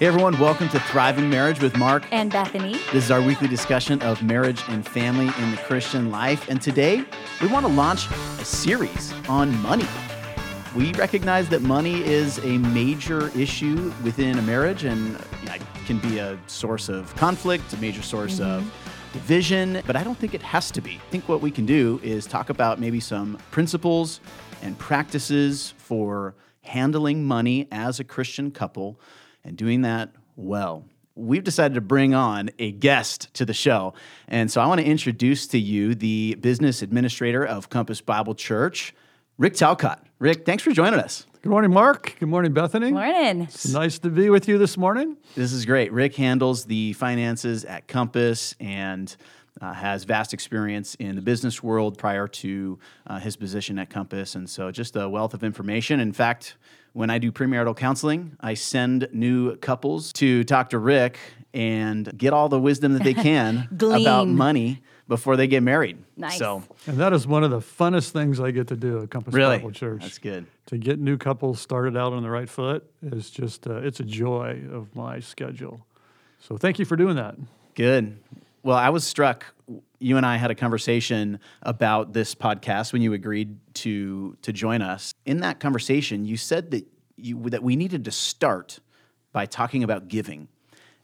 Hey everyone, welcome to Thriving Marriage with Mark and Bethany. This is our weekly discussion of marriage and family in the Christian life. And today we want to launch a series on money. We recognize that money is a major issue within a marriage and it can be a source of conflict, a major source mm-hmm. of division, but I don't think it has to be. I think what we can do is talk about maybe some principles and practices for handling money as a Christian couple and doing that well. We've decided to bring on a guest to the show. And so I want to introduce to you the business administrator of Compass Bible Church, Rick Talcott. Rick, thanks for joining us. Good morning, Mark. Good morning, Bethany. Morning. It's nice to be with you this morning. This is great. Rick handles the finances at Compass and uh, has vast experience in the business world prior to uh, his position at Compass. And so just a wealth of information. In fact, when I do premarital counseling, I send new couples to talk to Rick and get all the wisdom that they can about money before they get married. Nice. So, and that is one of the funnest things I get to do at Compass really? Bible Church. That's good. To get new couples started out on the right foot is just uh, it's a joy of my schedule. So thank you for doing that. Good. Well, I was struck. You and I had a conversation about this podcast when you agreed to to join us. In that conversation, you said that you that we needed to start by talking about giving.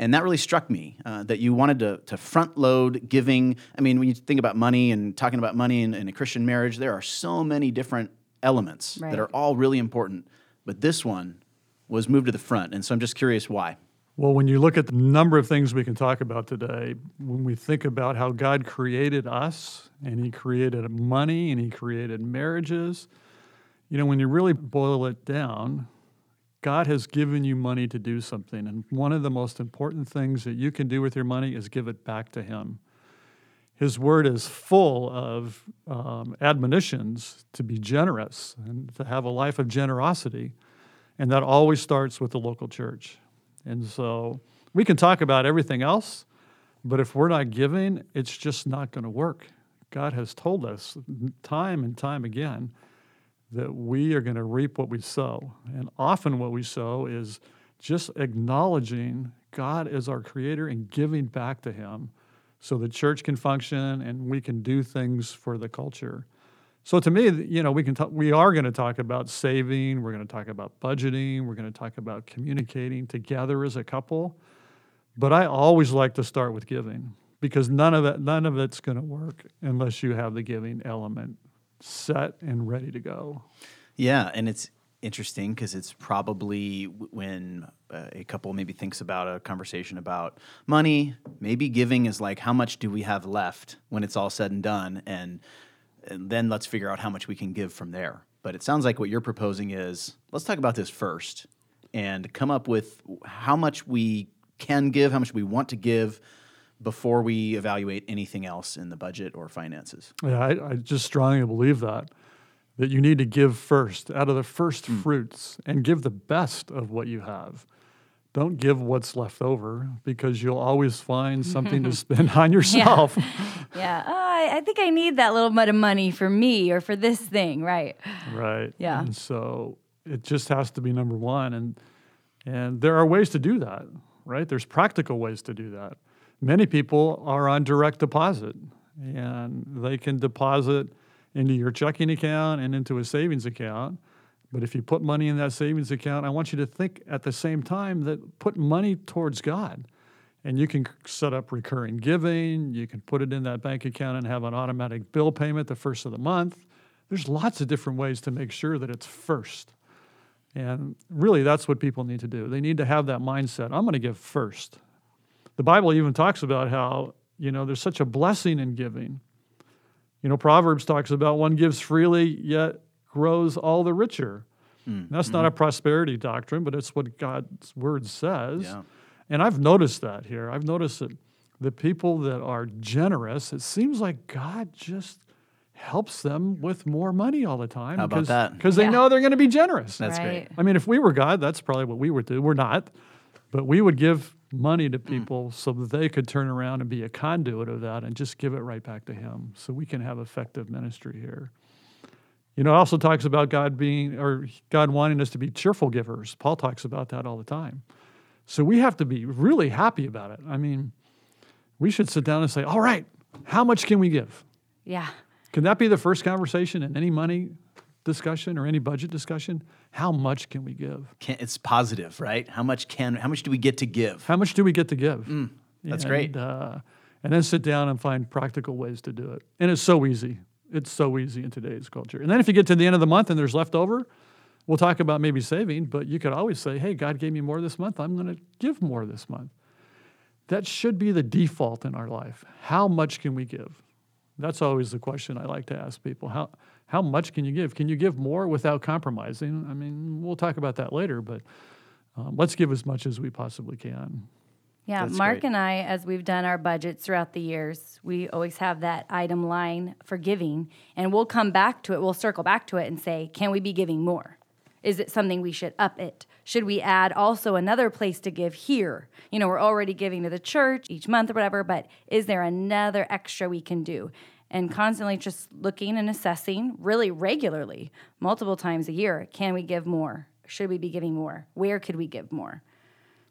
And that really struck me uh, that you wanted to, to front load giving. I mean, when you think about money and talking about money in, in a Christian marriage, there are so many different elements right. that are all really important. But this one was moved to the front. And so I'm just curious why. Well, when you look at the number of things we can talk about today, when we think about how God created us and He created money and He created marriages, you know, when you really boil it down, God has given you money to do something. And one of the most important things that you can do with your money is give it back to Him. His word is full of um, admonitions to be generous and to have a life of generosity. And that always starts with the local church. And so we can talk about everything else, but if we're not giving, it's just not going to work. God has told us time and time again that we are going to reap what we sow. And often what we sow is just acknowledging God as our creator and giving back to Him so the church can function and we can do things for the culture. So to me, you know, we can talk, we are going to talk about saving, we're going to talk about budgeting, we're going to talk about communicating together as a couple. But I always like to start with giving because none of it none of it's going to work unless you have the giving element set and ready to go. Yeah, and it's interesting because it's probably when uh, a couple maybe thinks about a conversation about money, maybe giving is like how much do we have left when it's all said and done and and then let's figure out how much we can give from there. But it sounds like what you're proposing is let's talk about this first and come up with how much we can give, how much we want to give before we evaluate anything else in the budget or finances. Yeah, I, I just strongly believe that that you need to give first out of the first mm. fruits and give the best of what you have don't give what's left over because you'll always find something to spend on yourself. Yeah, yeah. Oh, I, I, think I need that little bit of money for me or for this thing, right? Right. Yeah. And so it just has to be number one, and and there are ways to do that, right? There's practical ways to do that. Many people are on direct deposit, and they can deposit into your checking account and into a savings account but if you put money in that savings account, I want you to think at the same time that put money towards God. And you can set up recurring giving. You can put it in that bank account and have an automatic bill payment the first of the month. There's lots of different ways to make sure that it's first. And really, that's what people need to do. They need to have that mindset I'm going to give first. The Bible even talks about how, you know, there's such a blessing in giving. You know, Proverbs talks about one gives freely, yet grows all the richer. Mm. That's mm-hmm. not a prosperity doctrine, but it's what God's word says. Yeah. And I've noticed that here. I've noticed that the people that are generous, it seems like God just helps them with more money all the time. How about that? Because they yeah. know they're going to be generous. That's right. great. I mean, if we were God, that's probably what we would do. We're not. But we would give money to mm. people mm. so that they could turn around and be a conduit of that and just give it right back to Him so we can have effective ministry here. You know, it also talks about God being, or God wanting us to be cheerful givers. Paul talks about that all the time. So we have to be really happy about it. I mean, we should sit down and say, all right, how much can we give? Yeah. Can that be the first conversation in any money discussion or any budget discussion? How much can we give? Can, it's positive, right? How much can how much do we get to give? How much do we get to give? Mm, that's and, great. Uh, and then sit down and find practical ways to do it. And it's so easy. It's so easy in today's culture. And then if you get to the end of the month and there's left over, we'll talk about maybe saving, but you could always say, hey, God gave me more this month. I'm going to give more this month. That should be the default in our life. How much can we give? That's always the question I like to ask people. How, how much can you give? Can you give more without compromising? I mean, we'll talk about that later, but um, let's give as much as we possibly can. Yeah, That's Mark great. and I, as we've done our budgets throughout the years, we always have that item line for giving, and we'll come back to it. We'll circle back to it and say, can we be giving more? Is it something we should up it? Should we add also another place to give here? You know, we're already giving to the church each month or whatever, but is there another extra we can do? And constantly just looking and assessing really regularly, multiple times a year, can we give more? Should we be giving more? Where could we give more?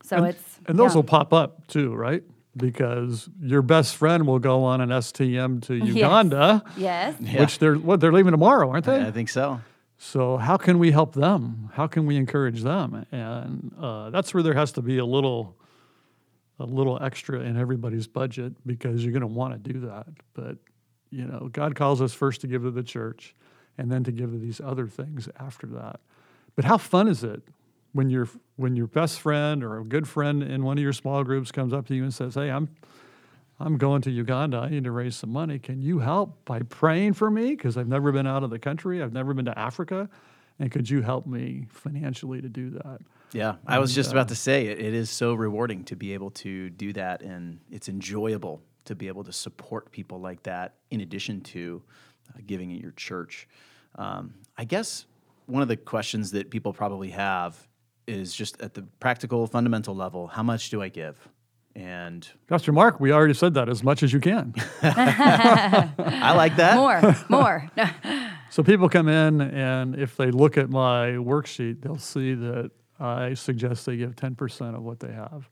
So it's And those yeah. will pop up too, right? Because your best friend will go on an STM to Uganda, Yes. Yeah. which they're what they're leaving tomorrow, aren't they? I think so. So how can we help them? How can we encourage them? And uh, that's where there has to be a little, a little extra in everybody's budget because you're going to want to do that. But you know, God calls us first to give to the church, and then to give to these other things after that. But how fun is it when your when your best friend or a good friend in one of your small groups comes up to you and says, "Hey, I'm I'm going to Uganda. I need to raise some money. Can you help by praying for me? Because I've never been out of the country. I've never been to Africa. And could you help me financially to do that? Yeah, I was just uh, about to say it, it is so rewarding to be able to do that, and it's enjoyable to be able to support people like that. In addition to uh, giving at your church, um, I guess one of the questions that people probably have is just at the practical, fundamental level: How much do I give? And Pastor Mark, we already said that as much as you can. I like that. more, more. No. so people come in, and if they look at my worksheet, they'll see that I suggest they give 10% of what they have.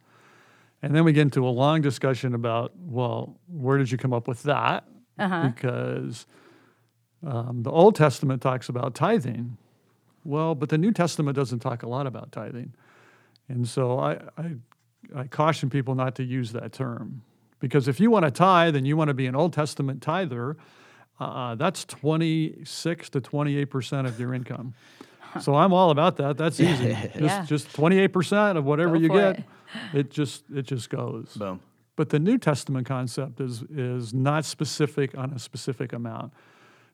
And then we get into a long discussion about, well, where did you come up with that? Because um, the Old Testament talks about tithing. Well, but the New Testament doesn't talk a lot about tithing. And so I, I, I caution people not to use that term. Because if you want to tithe and you want to be an Old Testament tither, uh, that's 26 to 28% of your income. So I'm all about that. That's easy. Just, Yeah. just 28% of whatever Go you get, it. it just, it just goes. Boom. But the New Testament concept is, is not specific on a specific amount.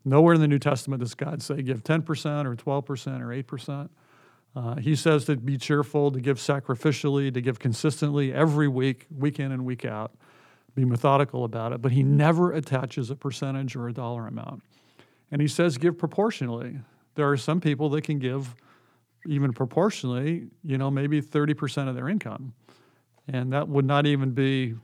Nowhere in the New Testament does God say give 10% or 12% or 8%. Uh, he says to be cheerful, to give sacrificially, to give consistently every week, week in and week out. Be methodical about it. But he never attaches a percentage or a dollar amount. And he says give proportionally. There are some people that can give even proportionally, you know, maybe 30% of their income. And that would not even be,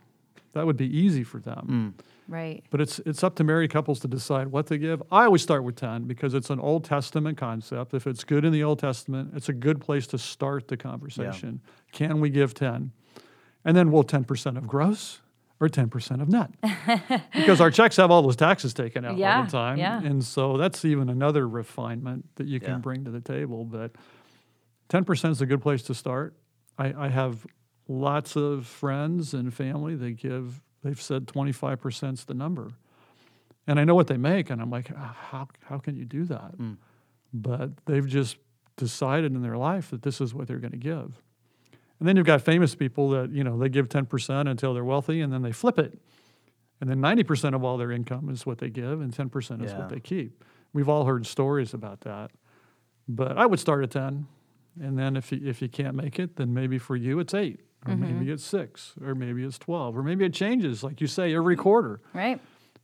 that would be easy for them. Right. But it's, it's up to married couples to decide what to give. I always start with 10 because it's an Old Testament concept. If it's good in the Old Testament, it's a good place to start the conversation. Can we give 10? And then, we'll 10% of gross or 10% of net? because our checks have all those taxes taken out all the time. yeah. And so that's even another refinement that you can Yeah. bring to the table. But 10% is a good place to start. I, I have lots of friends and family that give, they've said 25% is the number. And I know what they make, and I'm like, "Ah, how, how can you do that? But they've just decided in their life that this is what they're going to give. And then you've got famous people that, you know, they give 10% until they're wealthy and then they flip it. And then 90% of all their income is what they give and 10% is Yeah. what they keep. We've all heard stories about that. But I would start at 10. And then if you, if you can't make it, then maybe for you it's 8 or maybe it's 6 or maybe it's 12 or maybe it changes like you say every quarter. Right.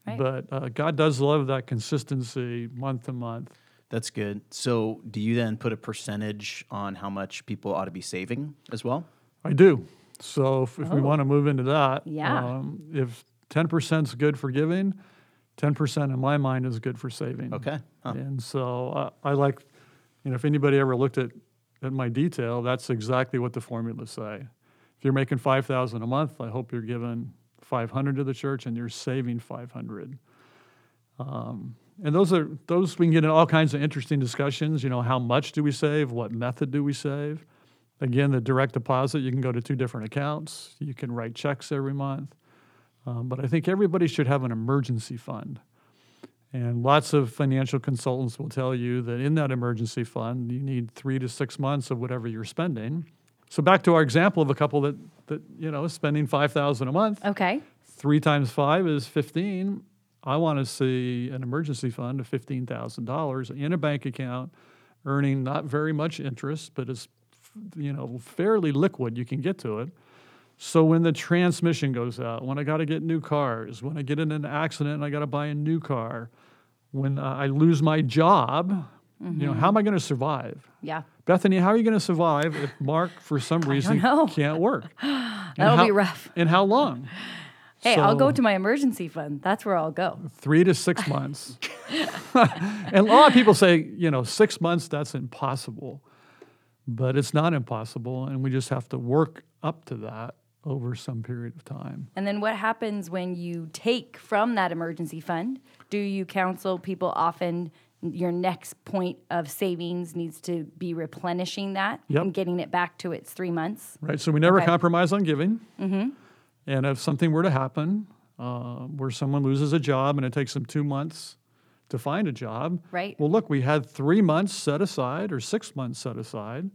Right. But uh, God does love that consistency month to month. That's good. So, do you then put a percentage on how much people ought to be saving as well? I do. So if, if we Oh. want to move into that, Yeah. um, if 10% is good for giving, 10% in my mind is good for saving. Okay. Huh. And so uh, I like, you know, if anybody ever looked at, at my detail, that's exactly what the formulas say. You're making 5000 a month, I hope you're giving 500 to the church and you're saving 500. Um, and those are those we can get in all kinds of interesting discussions. You know, how much do we save? What method do we save? Again, the direct deposit, you can go to two different accounts. You can write checks every month. Um, but I think everybody should have an emergency fund. And lots of financial consultants will tell you that in that emergency fund, you need three to six months of whatever you're spending. So back to our example of a couple that, that you know is spending five thousand a month. Okay. Three times five is fifteen. I want to see an emergency fund of fifteen thousand dollars in a bank account, earning not very much interest, but it's you know fairly liquid. You can get to it. So when the transmission goes out, when I got to get new cars, when I get in an accident and I got to buy a new car, when uh, I lose my job, you know, how am I going to survive? Yeah. Bethany, how are you going to survive if Mark, for some reason, can't work? And That'll how- be rough. And how long? Hey, I'll go to my emergency fund. That's where I'll go. three to six months. and a lot of people say, you know, six months, that's impossible. But it's not impossible. And we just have to work up to that over some period of time. And then what happens when you take from that emergency fund? Do you counsel people often your next point of savings needs to be replenishing that Yep. and getting it back to its three months? Right. So we never Okay. compromise on giving. Mm-hmm. And if something were to happen uh, where someone loses a job and it takes them two months to find a job, Right. Well, look, we had three months set aside or six months set aside,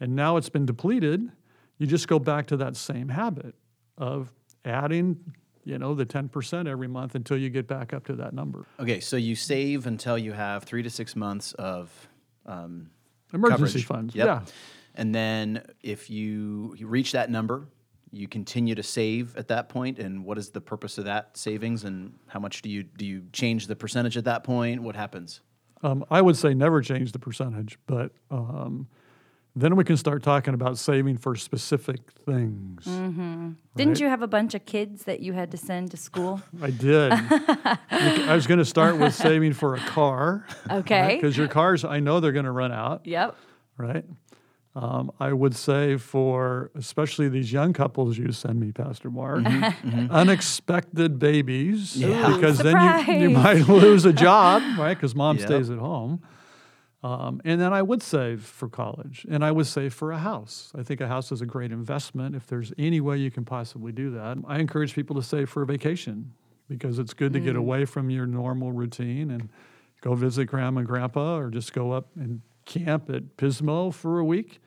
and now it's been depleted. You just go back to that same habit of adding, you know, the 10% every month until you get back up to that number. Okay, so you save until you have three to six months of um, Emergency coverage. funds, Yep. yeah. And then if you, you reach that number, you continue to save at that point. And what is the purpose of that savings? And how much do you do you change the percentage at that point? What happens? Um, I would say never change the percentage, but um, then we can start talking about saving for specific things. Mm-hmm. Didn't you have a bunch of kids that you had to send to school? I did. I was going to start with saving for a car. Okay. Because your cars, I know they're going to run out. Yep. right? Um, I would say for especially these young couples you send me, Pastor Mark, mm-hmm. Mm-hmm. unexpected babies, Yeah. because then you, you might lose a job, right? Because mom Yep. stays at home. Um, and then I would save for college, and I would save for a house. I think a house is a great investment if there's any way you can possibly do that. I encourage people to save for a vacation because it's good to get away from your normal routine and go visit grandma and grandpa, or just go up and camp at Pismo for a week,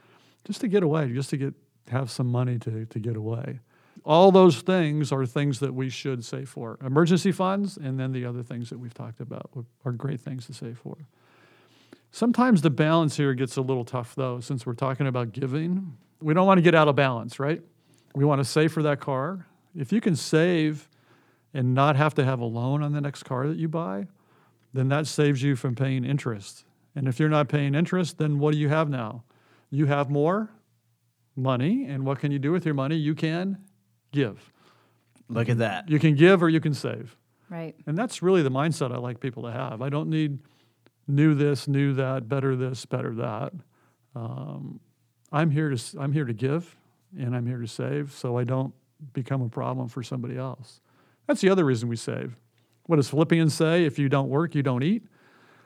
just to get away, just to get have some money to, to get away. All those things are things that we should save for. Emergency funds, and then the other things that we've talked about are great things to save for. Sometimes the balance here gets a little tough, though, since we're talking about giving. We don't want to get out of balance, right? We want to save for that car. If you can save and not have to have a loan on the next car that you buy, then that saves you from paying interest. And if you're not paying interest, then what do you have now? You have more money, and what can you do with your money? You can give. Look at that. You can give or you can save. Right. And that's really the mindset I like people to have. I don't need new this, new that, better this, better that. Um, I'm here to I'm here to give, and I'm here to save, so I don't become a problem for somebody else. That's the other reason we save. What does Philippians say? If you don't work, you don't eat.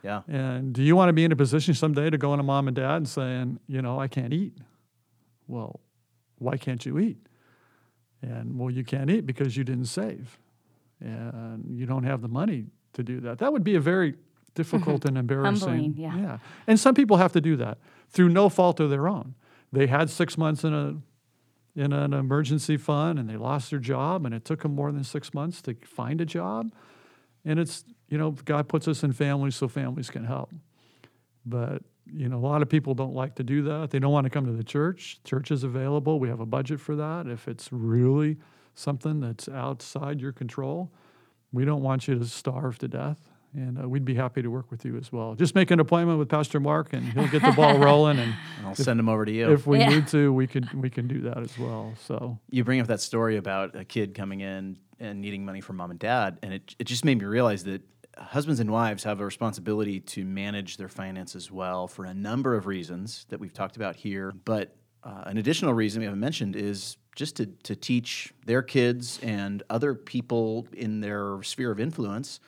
Yeah. And do you want to be in a position someday to go into mom and dad and saying, you know, I can't eat? Well, why can't you eat? And well, you can't eat because you didn't save, and you don't have the money to do that. That would be a very difficult mm-hmm. and embarrassing. Humbling, yeah. Yeah. And some people have to do that through no fault of their own. They had six months in a in an emergency fund and they lost their job and it took them more than six months to find a job. And it's, you know, God puts us in families so families can help. But, you know, a lot of people don't like to do that. They don't want to come to the church. Church is available. We have a budget for that. If it's really something that's outside your control, we don't want you to starve to death. And uh, we'd be happy to work with you as well. Just make an appointment with Pastor Mark and he'll get the ball rolling. And And I'll send them over to you. if we Yeah. need to, we could we can do that as well. So you bring up that story about a kid coming in and needing money from mom and dad, and it, it just made me realize that husbands and wives have a responsibility to manage their finances well for a number of reasons that we've talked about here. But uh, an additional reason we haven't mentioned is just to, to teach their kids and other people in their sphere of influence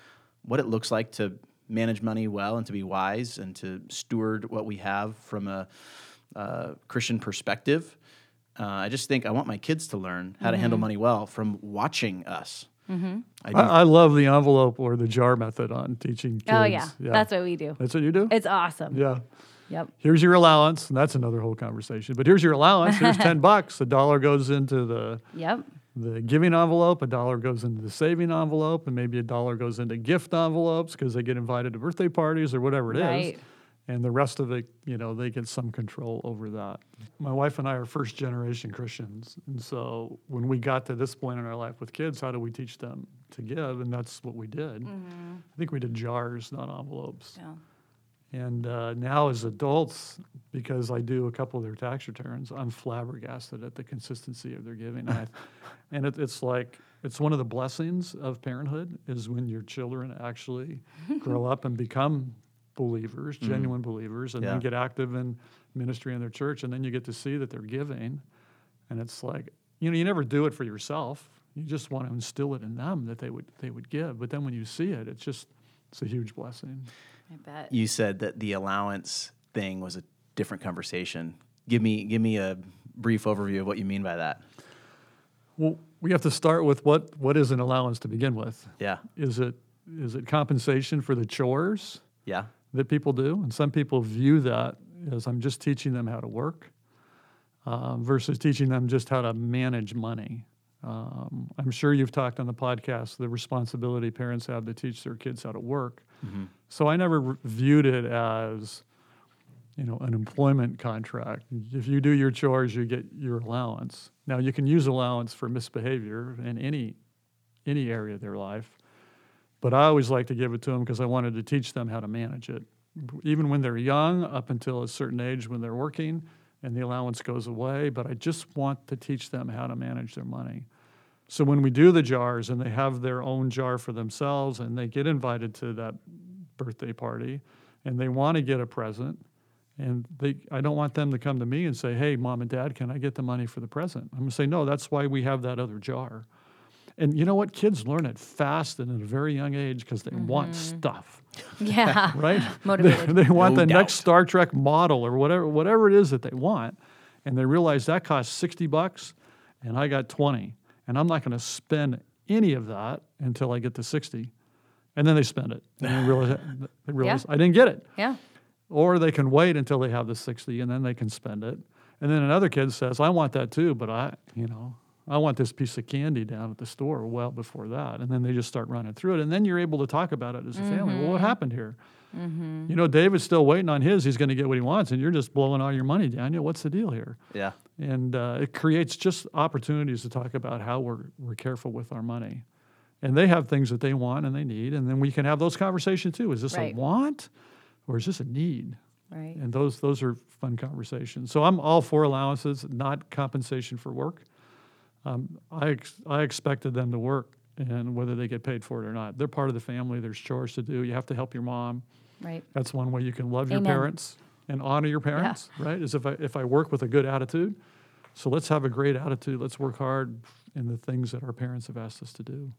what it looks like to manage money well and to be wise and to steward what we have from a uh, Christian perspective. Uh, I just think I want my kids to learn how to handle money well from watching us. I do I, I love the envelope or the jar method on teaching kids. Oh yeah. that's what we do. That's what you do. It's awesome. yeah. Yep. Here's your allowance, and that's another whole conversation. But here's your allowance. Here's ten bucks. A dollar goes into the Yep. The giving envelope, a dollar goes into the saving envelope, and maybe a dollar goes into gift envelopes because they get invited to birthday parties or whatever it is. Right. And the rest of it, you know, they get some control over that. My wife and I are first generation Christians. And so when we got to this point in our life with kids, how do we teach them to give? And that's what we did. Mm-hmm. I think we did jars, not envelopes. Yeah. And uh, now, as adults, because I do a couple of their tax returns, I'm flabbergasted at the consistency of their giving. And, I, and it, it's like it's one of the blessings of parenthood is when your children actually grow up and become believers, genuine believers, and Yeah. then get active in ministry in their church, and then you get to see that they're giving, and it's like you know you never do it for yourself. You just want to instill it in them that they would they would give. But then when you see it, it's just it's a huge blessing. I bet. you said that the allowance thing was a different conversation. Give me give me a brief overview of what you mean by that. Well, we have to start with what what is an allowance to begin with. Yeah. Is it is it compensation for the chores Yeah. that people do? And some people view that as I'm just teaching them how to work uh, versus teaching them just how to manage money. Um, I'm sure you've talked on the podcast the responsibility parents have to teach their kids how to work. So I never viewed it as, you know, an employment contract. If you do your chores, you get your allowance. Now you can use allowance for misbehavior in any any area of their life, but I always like to give it to them because I wanted to teach them how to manage it, even when they're young, up until a certain age when they're working, and the allowance goes away. But I just want to teach them how to manage their money. So when we do the jars and they have their own jar for themselves and they get invited to that birthday party and they want to get a present and they I don't want them to come to me and say, "Hey, mom and dad, can I get the money for the present?" I'm going to say, "No, that's why we have that other jar." And you know what? Kids learn it fast and at a very young age because they want mm-hmm. stuff, Yeah. right? Motivated. they want No the next. Star Trek model or whatever whatever it is that they want, and they realize that costs sixty bucks, and I got twenty, and I'm not going to spend any of that until I get to sixty, and then they spend it, and they realize, they realize I didn't get it, Yeah. or they can wait until they have the sixty, and then they can spend it, and then another kid says, I want that too, but I, you know. I want this piece of candy down at the store well before that. And then they just start running through it. And then you're able to talk about it as a family. Well, what happened here? You know, David's still waiting on his. He's going to get what he wants, and you're just blowing all your money, Daniel. What's the deal here? Yeah. And uh, it creates just opportunities to talk about how we're, we're careful with our money. And they have things that they want and they need, and then we can have those conversations too. Is this Right. a want or is this a need? Right. And those those are fun conversations. So I'm all for allowances, not compensation for work. Um, I ex- I expected them to work, and whether they get paid for it or not, they're part of the family. There's chores to do. You have to help your mom. Right. That's one way you can love your parents and honor your parents, right? Is if I if I work with a good attitude. So let's have a great attitude. Let's work hard in the things that our parents have asked us to do.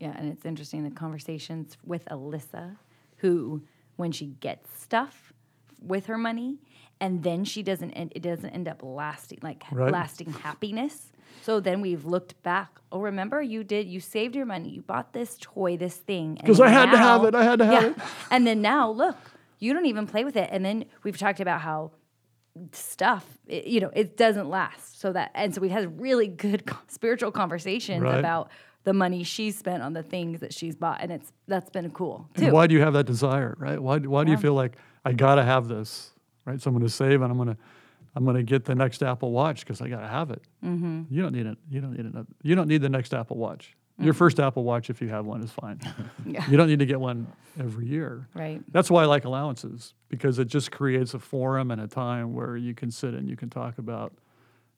Yeah, and it's interesting the conversations with Alyssa, who when she gets stuff with her money, and then she doesn't, end, it doesn't end up lasting like Right. lasting happiness. So then we've looked back. Oh, remember you did? You saved your money. You bought this toy, this thing. because I had to have it, I had to have Yeah. it. And then now look, you don't even play with it. And then we've talked about how stuff it, you know it doesn't last so that and so we've had really good spiritual conversations Right. about the money she's spent on the things that she's bought and it's that's been cool And too why do you have that desire, right? Why, why do you feel like I gotta have this, right? So I'm gonna save and I'm gonna I'm gonna get the next Apple Watch because I gotta have it. Mm-hmm. You don't need it. You don't need it. You don't need the next Apple Watch. Your first Apple Watch, if you have one, is fine. Yeah. You don't need to get one every year. right That's why I like allowances because it just creates a forum and a time where you can sit and you can talk about,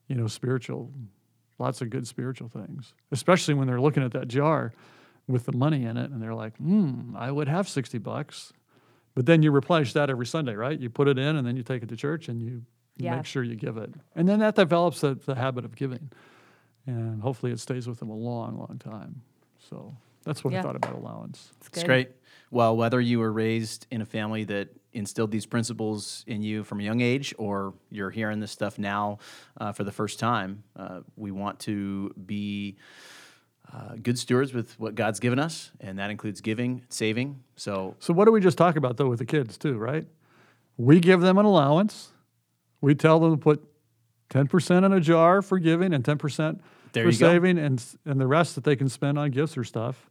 you know, spiritual, lots of good spiritual things, especially when they're looking at that jar with the money in it and they're like, hmm, I would have 60 bucks. But then you replenish that every Sunday, right? You put it in and then you take it to church and you Yeah. make sure you give it. And then that develops the, the habit of giving. and hopefully it stays with them a long, long time. So that's what I thought about allowance. It's It's great. Well, whether you were raised in a family that instilled these principles in you from a young age, or you're hearing this stuff now uh, for the first time, uh, we want to be uh, good stewards with what God's given us, and that includes giving, saving. So, So what do we just talk about though with the kids too, right? We give them an allowance. We tell them to put 10% in a jar for giving and 10% for you go. saving and and the rest that they can spend on gifts or stuff.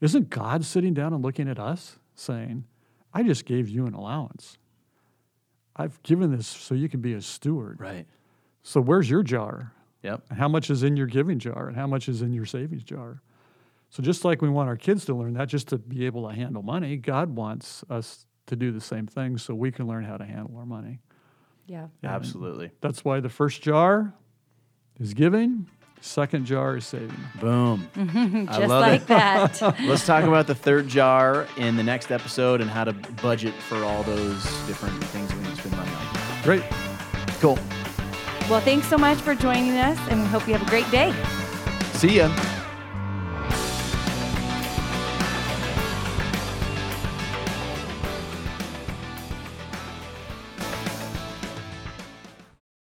Isn't God sitting down and looking at us saying, "I just gave you an allowance. I've given this so you can be a steward. right. So where's your jar? Yep. How much is in your giving jar and how much is in your savings jar? So just like we want our kids to learn that just to be able to handle money, God wants us to do the same thing so we can learn how to handle our money. Yeah. Absolutely. That's why the first jar is giving, second jar is saving. Boom. I Just love like it. that. Let's talk about the third jar in the next episode and how to budget for all those different things we need to spend money on. Great. Cool. Well, thanks so much for joining us, and we hope you have a great day. See ya.